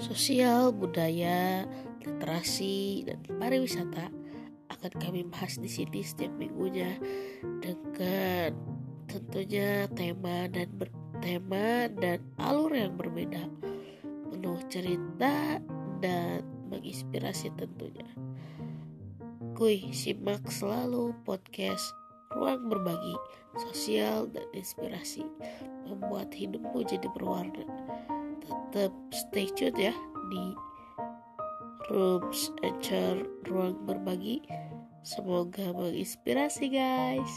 sosial, budaya, literasi, dan pariwisata akan kami bahas di sini setiap minggunya dengan tentunya tema dan bertema dan alur yang berbeda, penuh cerita dan menginspirasi tentunya. Kuy, simak selalu podcast Ruang Berbagi, Sosial dan Inspirasi, membuat hidupmu jadi berwarna. Tetap stay tune ya di Rooms Anchor Ruang Berbagi. Semoga menginspirasi guys.